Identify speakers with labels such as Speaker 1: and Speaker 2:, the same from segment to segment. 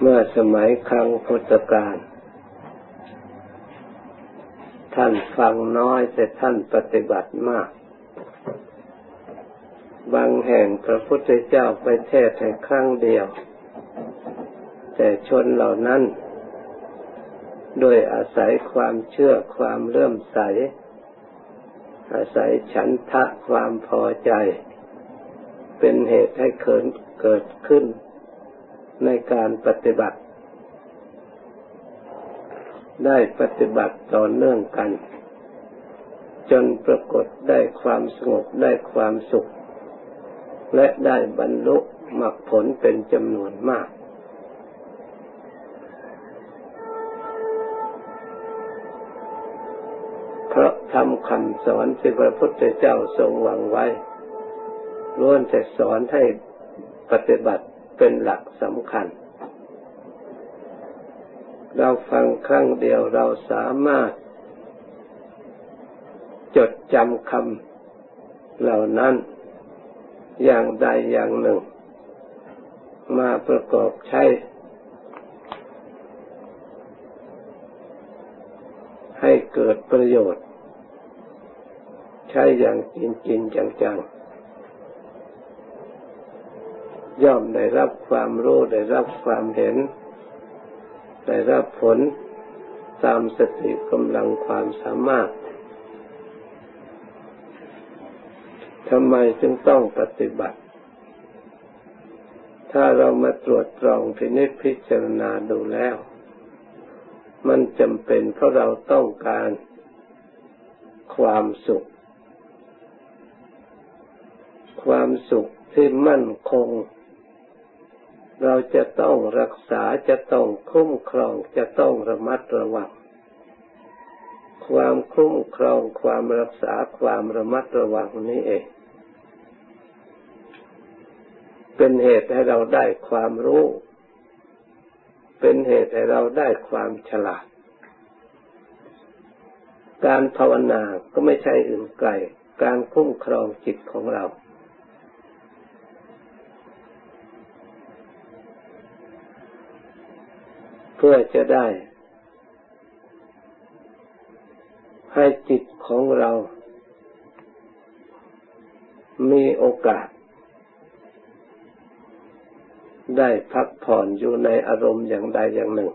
Speaker 1: เมื่อสมัยครั้งพุทธกาลท่านฟังน้อยแต่ท่านปฏิบัติมาก บางแห่งพระพุทธเจ้าไปเทศให้ครั้งเดียว แต่ชนเหล่านั้น โดยอาศัยความเชื่อความเลื่อมใส อาศัยฉันทะความพอใจ เป็นเหตุให้เกิดเกิดขึ้น ในการปฏิบัติ ได้ปฏิบัติต่อเนื่องกัน จนปรากฏได้ความสงบได้ความสุข และได้บรรลุมรรคผลเป็นจำนวนมากเพราะทำคำสอนที่พระพุทธเจ้าทรงหวังไว้ล้วนจะสอนให้ปฏิบัติ เป็นหลักสำคัญ เราฟังครั้งเดียวเราสามารถ จดจำคำเหล่านั้นอย่างใดอย่างหนึ่ง มาประกอบใช้ ให้เกิดประโยชน์ ใช้อย่างจริงจริงจังๆ ย่อมได้รับความรู้ได้รับความเห็น ได้รับผลตามสติกำลังความสามารถทำไมจึงต้องปฏิบัติ ถ้าเรามาตรวจตรองพินิจพิจารณาดูแล้ว มันจำเป็นเพราะเราต้องการความสุข ความสุขที่มั่นคง เราจะต้องรักษาจะต้องคุ้มครองจะต้องระมัดระวัง ความคุ้มครองความรักษาความระมัดระวังนี้เอง เป็นเหตุให้เราได้ความรู้ เป็นเหตุให้เราได้ความฉลาด การภาวนาก็ไม่ใช่อื่นไกล การคุ้มครองจิตของเรา พื่อจะได้ ให้จิตของเรา มีโอกาส ได้พักผ่อนอยู่ในอารมณ์อย่างใดอย่างหนึ่ง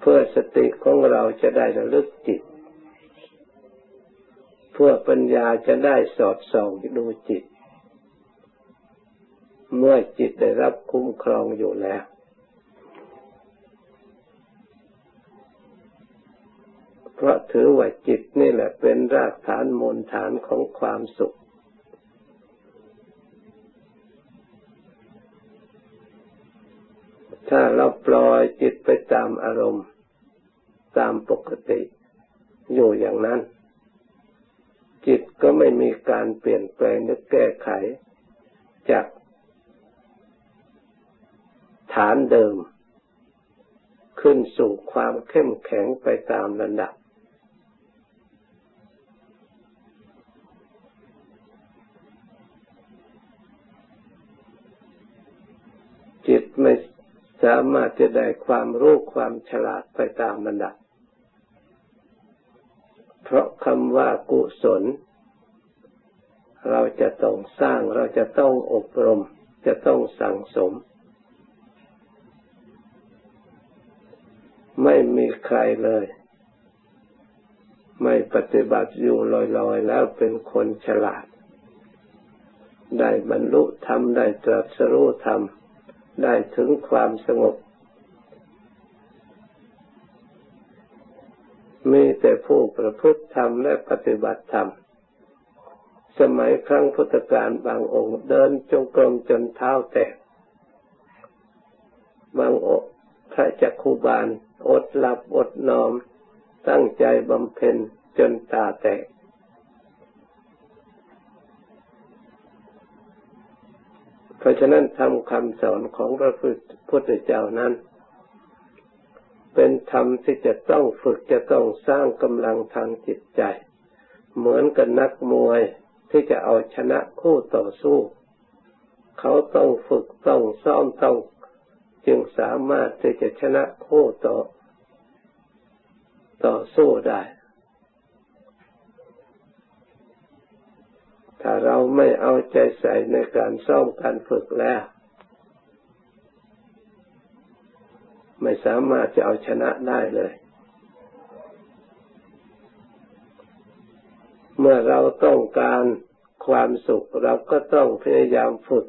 Speaker 1: เพื่อสติของเราจะได้ระลึกจิต เพื่อปัญญาจะได้สอดส่องดูจิต เมื่อจิตได้รับคุ้มครองอยู่แล้วเพราะถือว่าจิตนี่แหละเป็นรากฐานมูลฐานของความสุข ถ้าเราปล่อยจิตไปตามอารมณ์ ตามปกติ อยู่อย่างนั้น จิตก็ไม่มีการเปลี่ยนแปลงหรือแก้ไข จากานเดิม ขึ้นสู่ความเข้มแข็งไปตามระดับ จิตไม่สามารถจะได้ความรู้ความฉลาดไปตามระดับ เพราะคำว่ากุศล เราจะต้องสร้างเราจะต้องอบรม จะต้องสั่งสม ไม่มีใครเลย ไม่ปฏิบัติอยู่ลอยๆ แล้วเป็นคนฉลาด ได้บรรลุธรรม ได้ตรัสรู้ธรรม ได้ถึงความสงบ มีแต่ผู้ประพฤติธรรมและปฏิบัติธรรมสมัยครั้งพุทธกาลบางองค์เดินจงกรมจนเท้าแตก บางองค์ ระจักคุบาล อดหลับอดนอนตั้งใจบำเพ็ญจนตาแตก เพราะฉะนั้นทำคำสอนของพระพุทธเจ้านั้น เป็นธรรมที่จะต้องฝึกจะต้องสร้างกำลังทางจิตใจ เหมือนกับนักมวยที่จะเอาชนะคู่ต่อสู้ เขาต้องฝึกต้องซ้อมต้อง จึงสามารถที่จะชนะคู่ต่อ ต่อสู้ได้ ถ้าเราไม่เอาใจใส่ในการซ้อมการฝึกแล้ว ไม่สามารถจะเอาชนะได้เลย เมื่อเราต้องการความสุขเราก็ต้องพยายามฝึก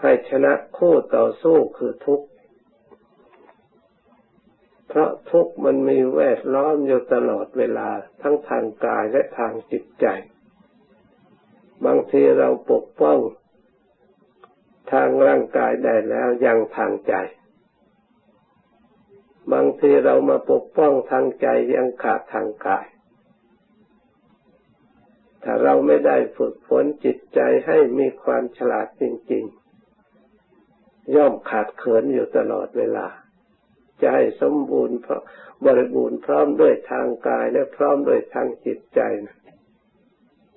Speaker 1: ให้ชนะคู่ต่อสู้คือทุกข์ เพราะทุกข์มันมีแวดล้อมอยู่ตลอดเวลาทั้งทางกายและทางจิตใจ บางทีเราปกป้องทางร่างกายได้แล้วยังทางใจ บางทีเรามาปกป้องทางใจยังขาดทางกาย ถ้าเราไม่ได้ฝึกฝนจิตใจให้มีความฉลาดจริง ๆ ย่อมขาดเขินอยู่ตลอดเวลา จะให้สมบูรณ์บริบูรณ์พร้อมด้วยทางกายและพร้อมด้วยทางจิตใจนะ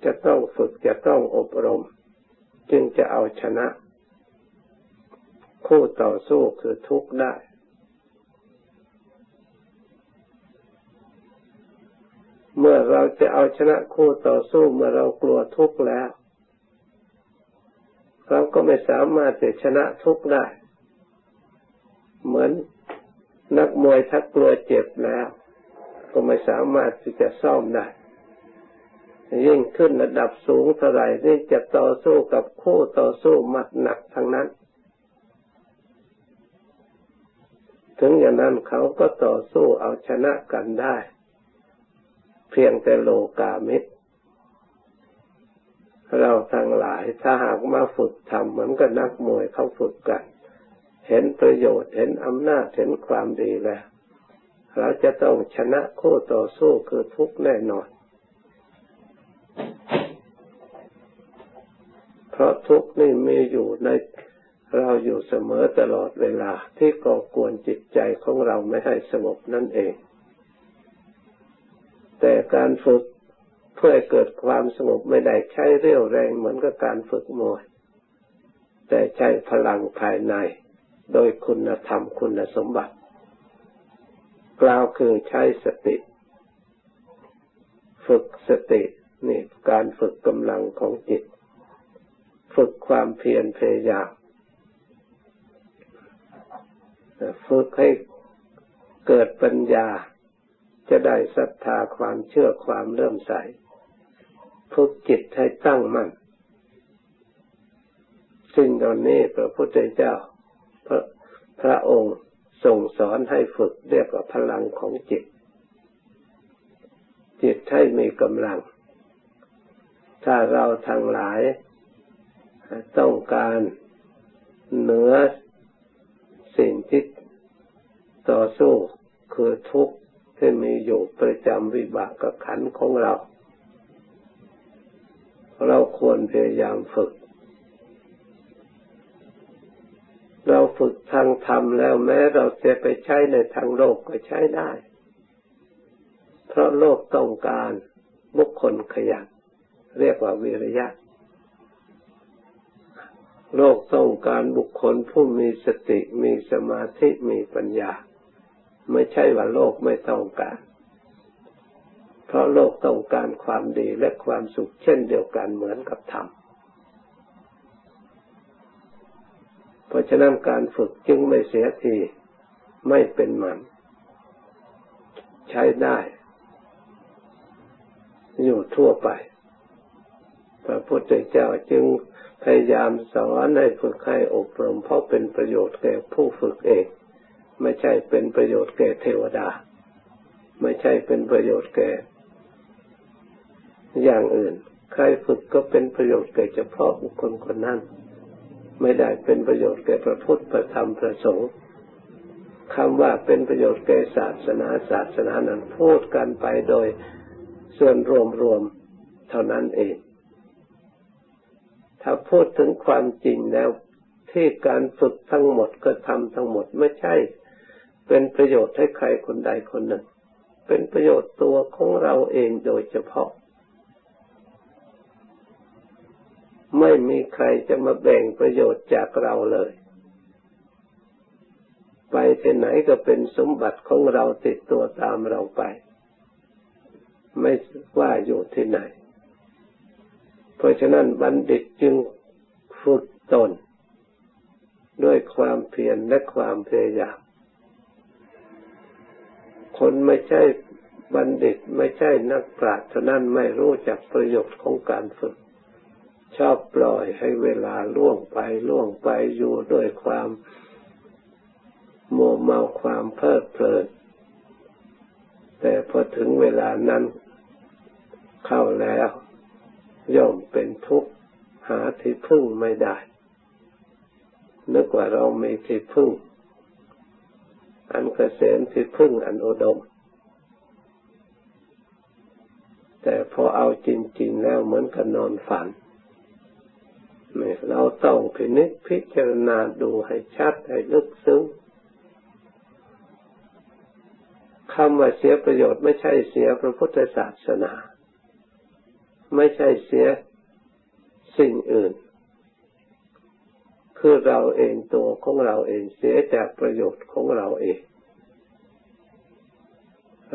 Speaker 1: จะต้องฝึกจะต้องอบรม จึงจะเอาชนะ คู่ต่อสู้คือทุกข์ได้ เมื่อเราจะเอาชนะคู่ต่อสู้เมื่อเรากลัวทุกข์แล้ว เราก็ไม่สามารถจะชนะทุกข์ได้ เหมือนนักมวยถ้ากลัวเจ็บแล้ว ก็ไม่สามารถที่จะซ่อมได้ยิ่งขึ้นระดับสูงเท่าไหร่นี่จะต่อสู้กับคู่ต่อสู้มัดหนักทั้งนั้น ถึงอย่างนั้นเขาก็ต่อสู้เอาชนะกันได้ เพียงแต่โลกามิตร เราทั้งหลาย ถ้าหากมาฝึกทำเหมือนกับนักมวยเขาฝึกกัน เห็นประโยชน์เห็นอำนาจเห็นความดีแล้ว เราจะต้องชนะคู่ต่อสู้คือทุกแน่นอน เพราะทุกนี่มีอยู่ในเราอยู่เสมอตลอดเวลาที่ก่อกวนจิตใจของเราไม่ให้สงบนั่นเอง แต่การฝึก เพื่อเกิดความสงบไม่ได้ใช้เรี่ยวแรงเหมือนกับการฝึกมวย แต่ใช้พลังภายใน โดยคุณธรรมคุณสมบัติ กล่าวคือใช้สติ ฝึกสตินี่การฝึกกำลังของจิต ฝึกความเพียรพยายามฝึกให้เกิดปัญญาจะได้ศรัทธาความเชื่อความเริ่มใส ฝึกจิตให้ตั้งมั่นสิ่งเหล่านี้พระพุทธเจ้าพระพระองค์ส่งสอนให้ฝึกเรียกว่าพลังของจิต จิตให้มีกำลัง ถ้าเราทั้งหลาย ต้องการเหนือสิ่งที่ต่อสู้คือทุกข์ที่มีอยู่ประจำวิบากกับขันของเรา เราควรพยายามฝึก เราฝึกทางธรรมแล้วแม้เราจะไปใช้ในทางโลกก็ใช้ได้ เพราะโลกต้องการบุคคลขยันเรียกว่าวิริยะ โลกต้องการบุคคลผู้มีสติมีสมาธิมีปัญญา ไม่ใช่ว่าโลกไม่ต้องการ เพราะโลกต้องการความดีและความสุขเช่นเดียวกันเหมือนกับธรรมเพราะฉะนั้นการฝึกจึงไม่เสียทีไม่เป็นมัน ใช้ได้ อยู่ทั่วไป พระพุทธเจ้าจึงพยายามสอนให้ฝึกให้อบรมเพราะเป็นประโยชน์แก่ผู้ฝึกเอง ไม่ใช่เป็นประโยชน์แก่เทวดา ไม่ใช่เป็นประโยชน์แก่ อย่างอื่น ใครฝึกก็เป็นประโยชน์แก่เฉพาะบุคคลคนนั้น ไม่ได้เป็นประโยชน์แก่พระพุทธประธรรมพระสงฆ์คำว่าเป็นประโยชน์แก่ศาสนาศาสนานั้นพูดกันไปโดยส่วนรวมๆเท่านั้นเอง ถ้าพูดถึงความจริงแล้วที่การฝึกทั้งหมดก็ทำทั้งหมดไม่ใช่ เป็นประโยชน์ให้ใครคนใดคนหนึ่ง เป็นประโยชน์ตัวของเราเองโดยเฉพาะ เมื่ ไม่มีใครจะมาแบ่งประโยชน์จากเราเลย ไปที่ไหนก็เป็นสมบัติของเราติดตัวตามเราไป ไม่ว่าอยู่ที่ไหน เพราะฉะนั้นบัณฑิตจึงฝึกตน ด้วยความเพียรและความพยายาม คนไม่ใช่บัณฑิตไม่ใช่นักปราชญ์เท่านั้นไม่รู้จักประโยชน์ของการฝึก ชอบปล่อยให้เวลาล่วงไปล่วงไปอยู่ด้วยความโมเมาความเพลิดเพลิน แต่พอถึงเวลานั้น เข้าแล้ว ย่อมเป็นทุกข์หาที่พึ่งไม่ได้ นึกว่าเรามีที่พึ่ง อันเกษมที่พึ่งอันอุดม แต่พอเอาจริง ๆ แล้วเหมือนกับนอนฝัน เราต้องพินิจพิจารณาดูให้ชัดให้ลึกซึ้งคำว่าเสียประโยชน์ไม่ใช่เสียพระพุทธศาสนา ไม่ใช่เสียสิ่งอื่น คือเราเองตัวของเราเองเสียจากประโยชน์ของเราเอง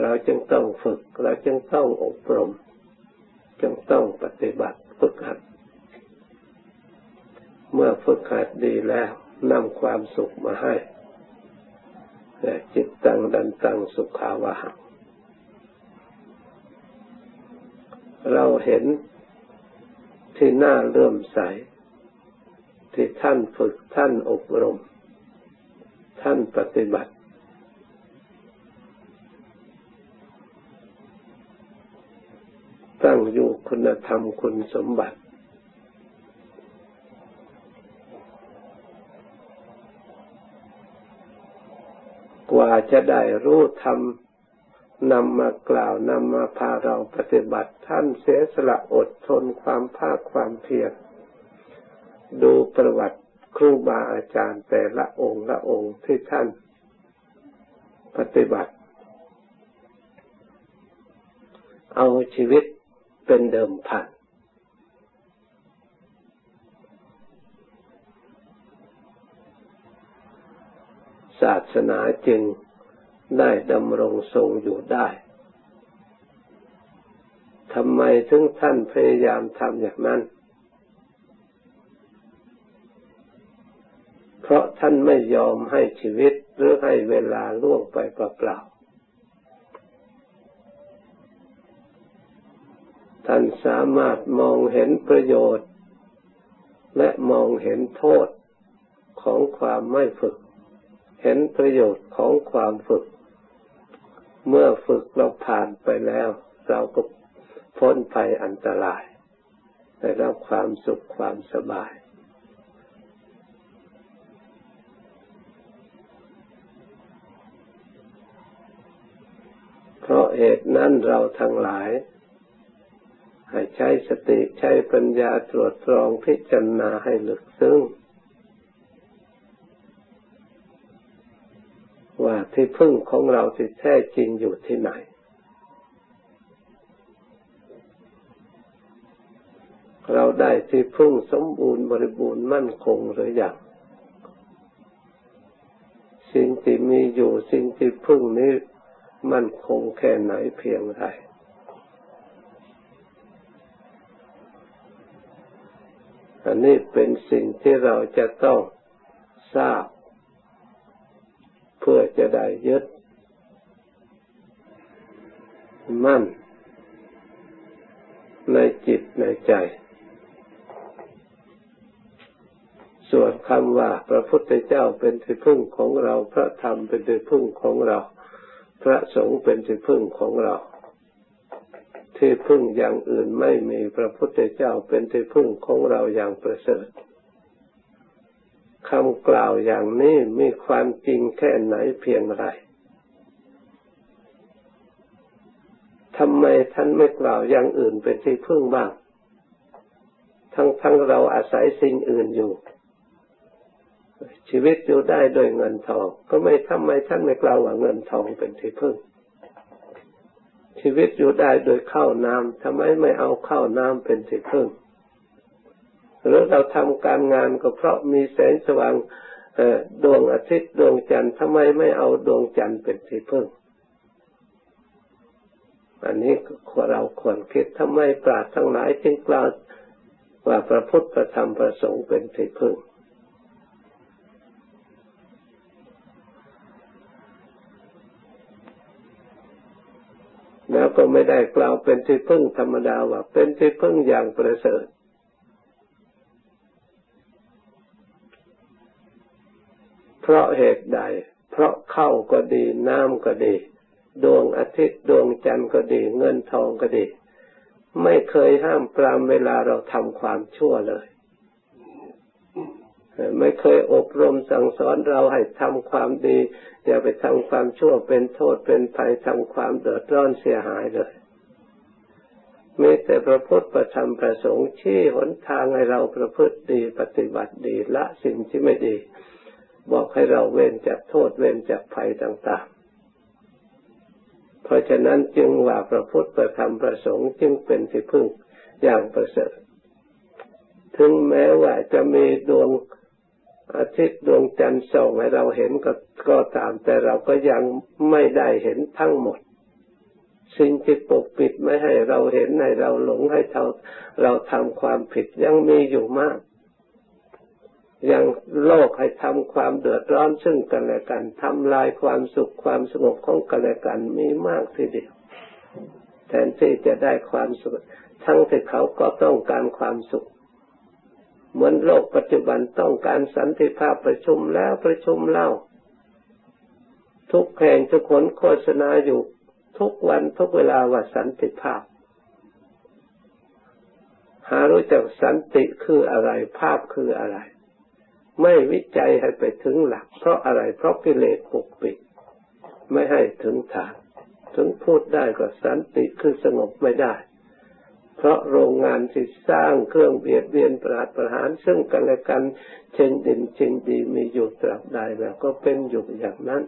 Speaker 1: เราจึงต้องฝึก เราจึงต้องอบรม จึงต้องปฏิบัติฝึกหัด เมื่อฝึกหัดดีแล้วนำความสุขมาให้จิตตังดันตังสุขาวะหังเราเห็นที่หน้าเลื่มใส ที่ท่านฝึกท่านอบรม ท่านปฏิบัติ ตั้งอยู่คุณธรรมคุณสมบัติ ว่าจะได้รู้ธรรมนำมากล่าวนำมาพาเราปฏิบัติท่านเสียสละอดทนความภาคความเพียรดูประวัติครูบาอาจารย์แต่ละองค์ละองค์ที่ท่านปฏิบัติ เอาชีวิตเป็นเดิมพัน ศา สนาจึงได้ดำรงทรงอยู่ได้ทำไมถึงท่านพยายามทำอย่างนั้น เพราะท่านไม่ยอมให้ชีวิตหรือให้เวลาล่วงไปเปล่าๆ ท่านสามารถมองเห็นประโยชน์ และมองเห็นโทษของความไม่ฝึก เห็นประโยชน์ของความฝึก เมื่อฝึกเราผ่านไปแล้ว เราก็พ้นภัยอันตรายได้รับความสุขความสบาย เพราะเหตุนั้นเราทั้งหลาย ให้ใช้สติใช้ปัญญาตรวจตรองพิจารณาให้ลึกซึ้ง ว่าที่พึ่งของเราที่แท้จริงอยู่ที่ไหน เราได้ที่พึ่งสมบูรณ์บริบูรณ์มั่นคงหรืออยังสิ่งที่มีอยู่สิ่งที่พึ่งนี้มั่นคงแค่ไหนเพียงไรอันนี้เป็นสิ่งที่เราจะต้องทราบ พื่อจะได้ยึดมั่น ในจิตในใจ ส่วนคำว่าพระพุทธเจ้าเป็นที่พึ่งของเรา พระธรรมเป็นที่พึ่งของเรา พระสงฆ์เป็นที่พึ่งของเรา ที่พึ่งอย่างอื่นไม่มีพระพุทธเจ้าเป็นที่พึ่งของเราอย่างประเสริฐ คำกล่าวอย่างนี้มีความจริงแค่ไหนเพียงไรทำไมท่านไม่กล่าวอย่างอื่นเป็นที่พึ่งบ้าง ทั้งทั้งเราอาศัยสิ่งอื่นอยู่ ชีวิตอยู่ได้โดยเงินทอง ก็ไม่ทำไมท่านไม่กล่าวว่าเงินทองเป็นที่พึ่ง ชีวิตอยู่ได้โดยข้าวน้ำทำไมไม่เอาข้าวน้ำเป็นที่พึ่ง หรือเราทำการงานก็เพราะมีแสงสว่างดวงอาทิตย์ดวงจันทร์ทำไมไม่เอาดวงจันทร์เป็นที่พึ่ง อันนี้เราควรคิดทำไมปราชญ์ทั้งหลายจึงกล่าวว่าพระพุทธพระธรรมพระสงฆ์เป็นที่พึ่ง แล้วก็ไม่ได้กล่าวเป็นที่พึ่งธรรมดาว่าเป็นที่พึ่งอย่างประเสริฐ เพราะเหตุใด เพราะเข้าก็ดีน้ำก็ดี ดวงอาทิตย์ดวงจันทร์ก็ดี เงินทองก็ดี ไม่เคยห้ามปรามเวลาเราทำความชั่วเลยไม่เคยอบรมสั่งสอนเราให้ทำความดี อย่าไปทำความชั่วเป็นโทษเป็นภัยทำความเดือดร้อนเสียหายเลยมีแต่พระพุทธประธรรมประสงค์ชี้หนทางให้เราประพฤติดีปฏิบัติดีละสิ่งที่ไม่ดี บอกให้เราเว้นจากโทษเว้นจากภัยต่าง ๆ เพราะฉะนั้นจึงว่าพระพุทธประธรรมประสงค์จึงเป็นที่พึ่งอย่างประเสริฐ ถึงแม้ว่าจะมีดวงอาทิตย์ดวงจันทร์ส่องให้เราเห็นก็ก็ตาม แต่เราก็ยังไม่ได้เห็นทั้งหมด สิ่งที่ปกปิดไม่ให้เราเห็นให้เราหลงให้เราเราทำความผิดยังมีอยู่มาก ยังโลกให้ทำความเดือดร้อนซึ่งกันและกันทำลายความสุขความสงบของกันและกันมีมากทีเดียวแทนที่จะได้ความสุข ทั้งที่เขาก็ต้องการความสุข เหมือนโลกปัจจุบันต้องการสันติภาพประชุมแล้วประชุมเล่า ทุกแห่งทุกคนโฆษณาอยู่ทุกวันทุกเวลาว่าสันติภาพ หารู้จักสันติคืออะไร ภาพคืออะไร ไม่วิจัยให้ไปถึงหลัก เพราะอะไรเพราะกิเลสปกปิด ไม่ให้ถึงฐาน ถึงพูดได้ก็สันติคือสงบไม่ได้ เพราะโรงงานที่สร้างเครื่องเบียดเบียนประหารประหารซึ่งกันและกันเชิงดินเชิงดีมีอยู่ตราบใดแล้วก็เป็นอยู่อย่างนั้น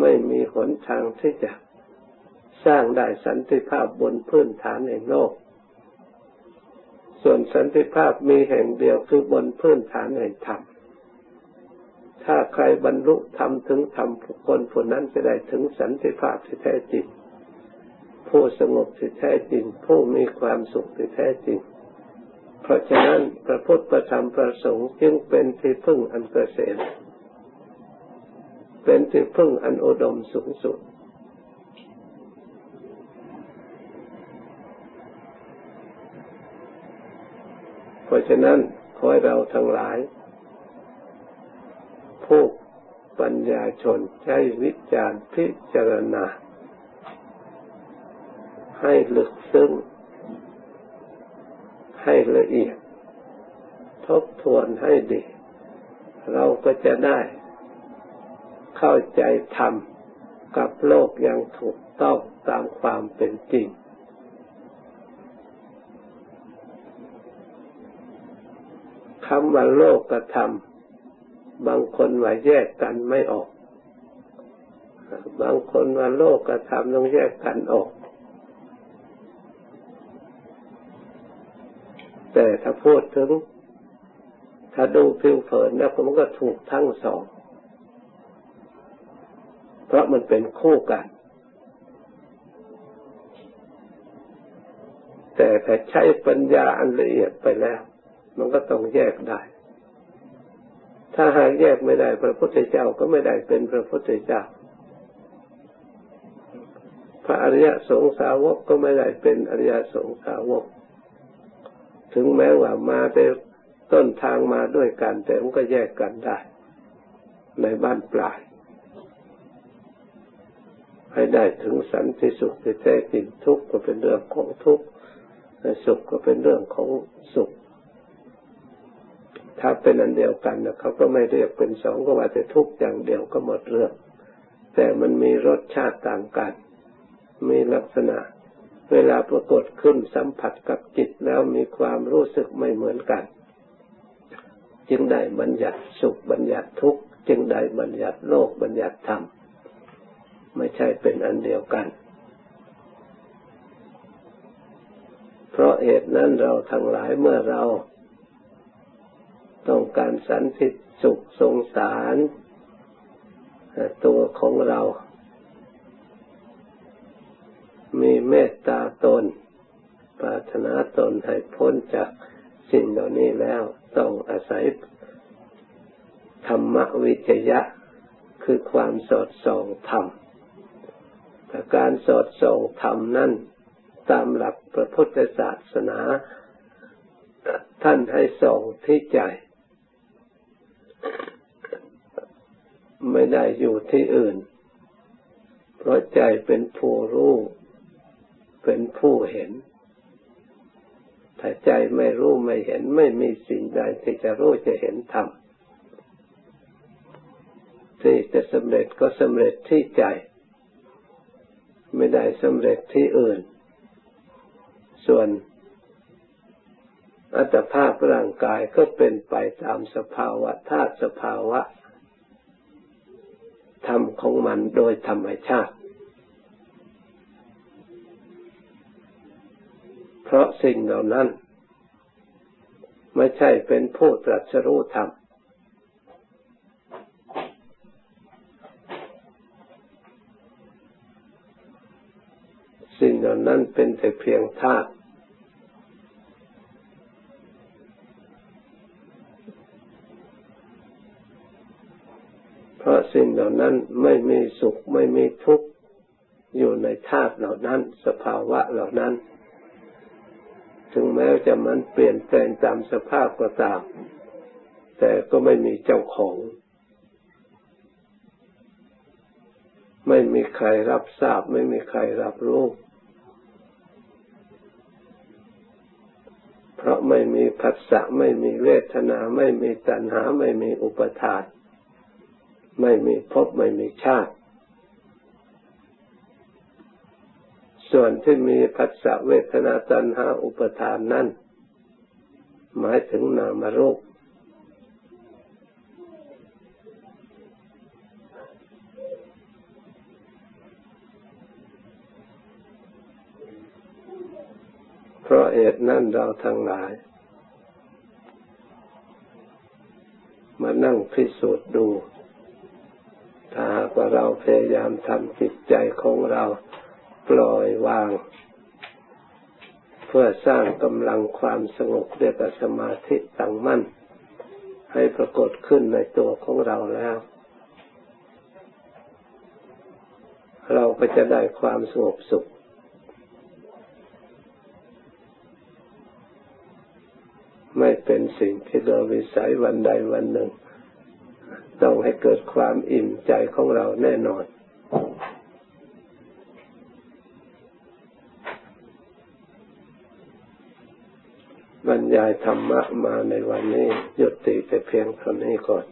Speaker 1: ไม่มีหนทางที่จะสร้างได้สันติภาพบนพื้นฐานแห่งโลก ส่วนสันติภาพมีแห่งเดียวคือบนพื้นฐานแห่งธรรม ถ้าใครบรรลุธรรมถึงธรรมคนผู้นั้นจะได้ถึงสันติภาพที่แท้จริง ผู้สงบที่แท้จริง ผู้มีความสุขที่แท้จริง เพราะฉะนั้นพระพุทธประธรรมประสงค์จึงเป็นที่พึ่งอันเกษมเป็นที่พึ่งอันอุดมสูงสุด ราะฉะนั้นขอให้เราทั้งหลายผู้ปัญญาชนใช้วิจารพิจารณา ให้ลึกซึ้ง ให้ละเอียด ทบทวนให้ดี เราก็จะได้ เข้าใจธรรมกับโลกอย่างถูกต้องตามความเป็นจริงำว่าโลกกระทำบางคนว่าแยกกันไม่ออก บางคนว่าโลกกระทำต้องแยกกันออก แต่ถ้าพูดถึง ถ้าดูผิวเผินแล้วมันก็ถูกทั้งสอง เพราะมันเป็นคู่กัน แต่ถ้าใช้ปัญญาอันละเอียดไปแล้ว มันก็ต้องแยกได้ ถ้าหากแยกไม่ได้ พระพุทธเจ้าก็ไม่ได้เป็นพระพุทธเจ้า พระอริยสงสาวกก็ไม่ได้เป็นอริยสงสาวก ถึงแม้ว่ามาแต่ต้นทางมาด้วยกันแต่มันก็แยกกันได้ ในบ้านปลาย ให้ได้ถึงสันติสุขที่แท้จริงทุกข์ก็เป็นเรื่องของทุกข์สุขก็เป็นเรื่องของสุข ถ้าเป็นอันเดียวกันนะเขาก็ไม่เรียกเป็นสองก็ว่าแต่ทุกอย่างเดียวก็หมดเรื่อง แต่มันมีรสชาติต่างกัน มีลักษณะ เวลาปรากฏขึ้นสัมผัสกับจิตแล้วมีความรู้สึกไม่เหมือนกัน จึงได้บัญญัติสุขบัญญัติทุกข์จึงได้บัญญัติโลกบัญญัติธรรมไม่ใช่เป็นอันเดียวกัน เพราะเหตุนั้นเราทั้งหลายเมื่อเรา ต้องการสันติสุขสงสารตัวของเรา มีเมตตาตน ปรารถนาตนให้พ้นจากสิ่งเหล่านี้แล้วต้องอาศัยธรรมวิจยะ คือความสอดส่องธรรมแต่การสอดส่องธรรมนั้นตามหลักพระพุทธศาสนา ท่านให้ส่องที่ใจ ไม่ได้อยู่ที่อื่น เพราะใจเป็นผู้รู้ เป็นผู้เห็น ถ้าใจไม่รู้ไม่เห็นไม่มีสิ่งใดที่จะรู้จะเห็นธรรมที่จะสำเร็จก็สำเร็จที่ใจ ไม่ได้สำเร็จที่อื่น ส่วนอัตภาพร่างกายก็เป็นไปตามสภาวะธาตุสภาวะ ธรรมของมันโดยธรรมชาติ เพราะสิ่งเหล่านั้น ไม่ใช่เป็นผู้ตรัสรู้ธรรมสิ่งเหล่านั้นเป็นแต่เพียงธาตุ เพราะสิ่งเหล่านั้นไม่มีสุขไม่มีทุกข์อยู่ในธาตุเหล่านั้น สภาวะเหล่านั้น ถึงแม้จะมันเปลี่ยนแปลงตามสภาพก็ตาม แต่ก็ไม่มีเจ้าของ ไม่มีใครรับทราบ ไม่มีใครรับรู้เพราะไม่มีผัสสะไม่มีเวทนา ไม่มีตัณหา ไม่มีอุปทาน ไม่มีภพไม่มีชาติ ส่วนที่มีภัสสะเวทนาตัณหาอุปทานนั้นหมายถึงนามรูปเพราะเหตุนั้นเราทั้งหลาย มานั่งพิสูจน์ดู ว่าเราพยายามทำจิตใจของเราปล่อยวาง เพื่อสร้างกำลังความสงบเรียกสมาธิตั้งมั่น ให้ปรากฏขึ้นในตัวของเราแล้ว เราก็จะได้ความสงบสุขไม่เป็นสิ่งที่โดยวิสัยวันใดวันหนึ่ง ต้องให้เกิดความอิ่มใจของเราแน่นอน บรรยายธรรมะมาในวันนี้หยุดติแต่เพียงเท่านี้ก่อน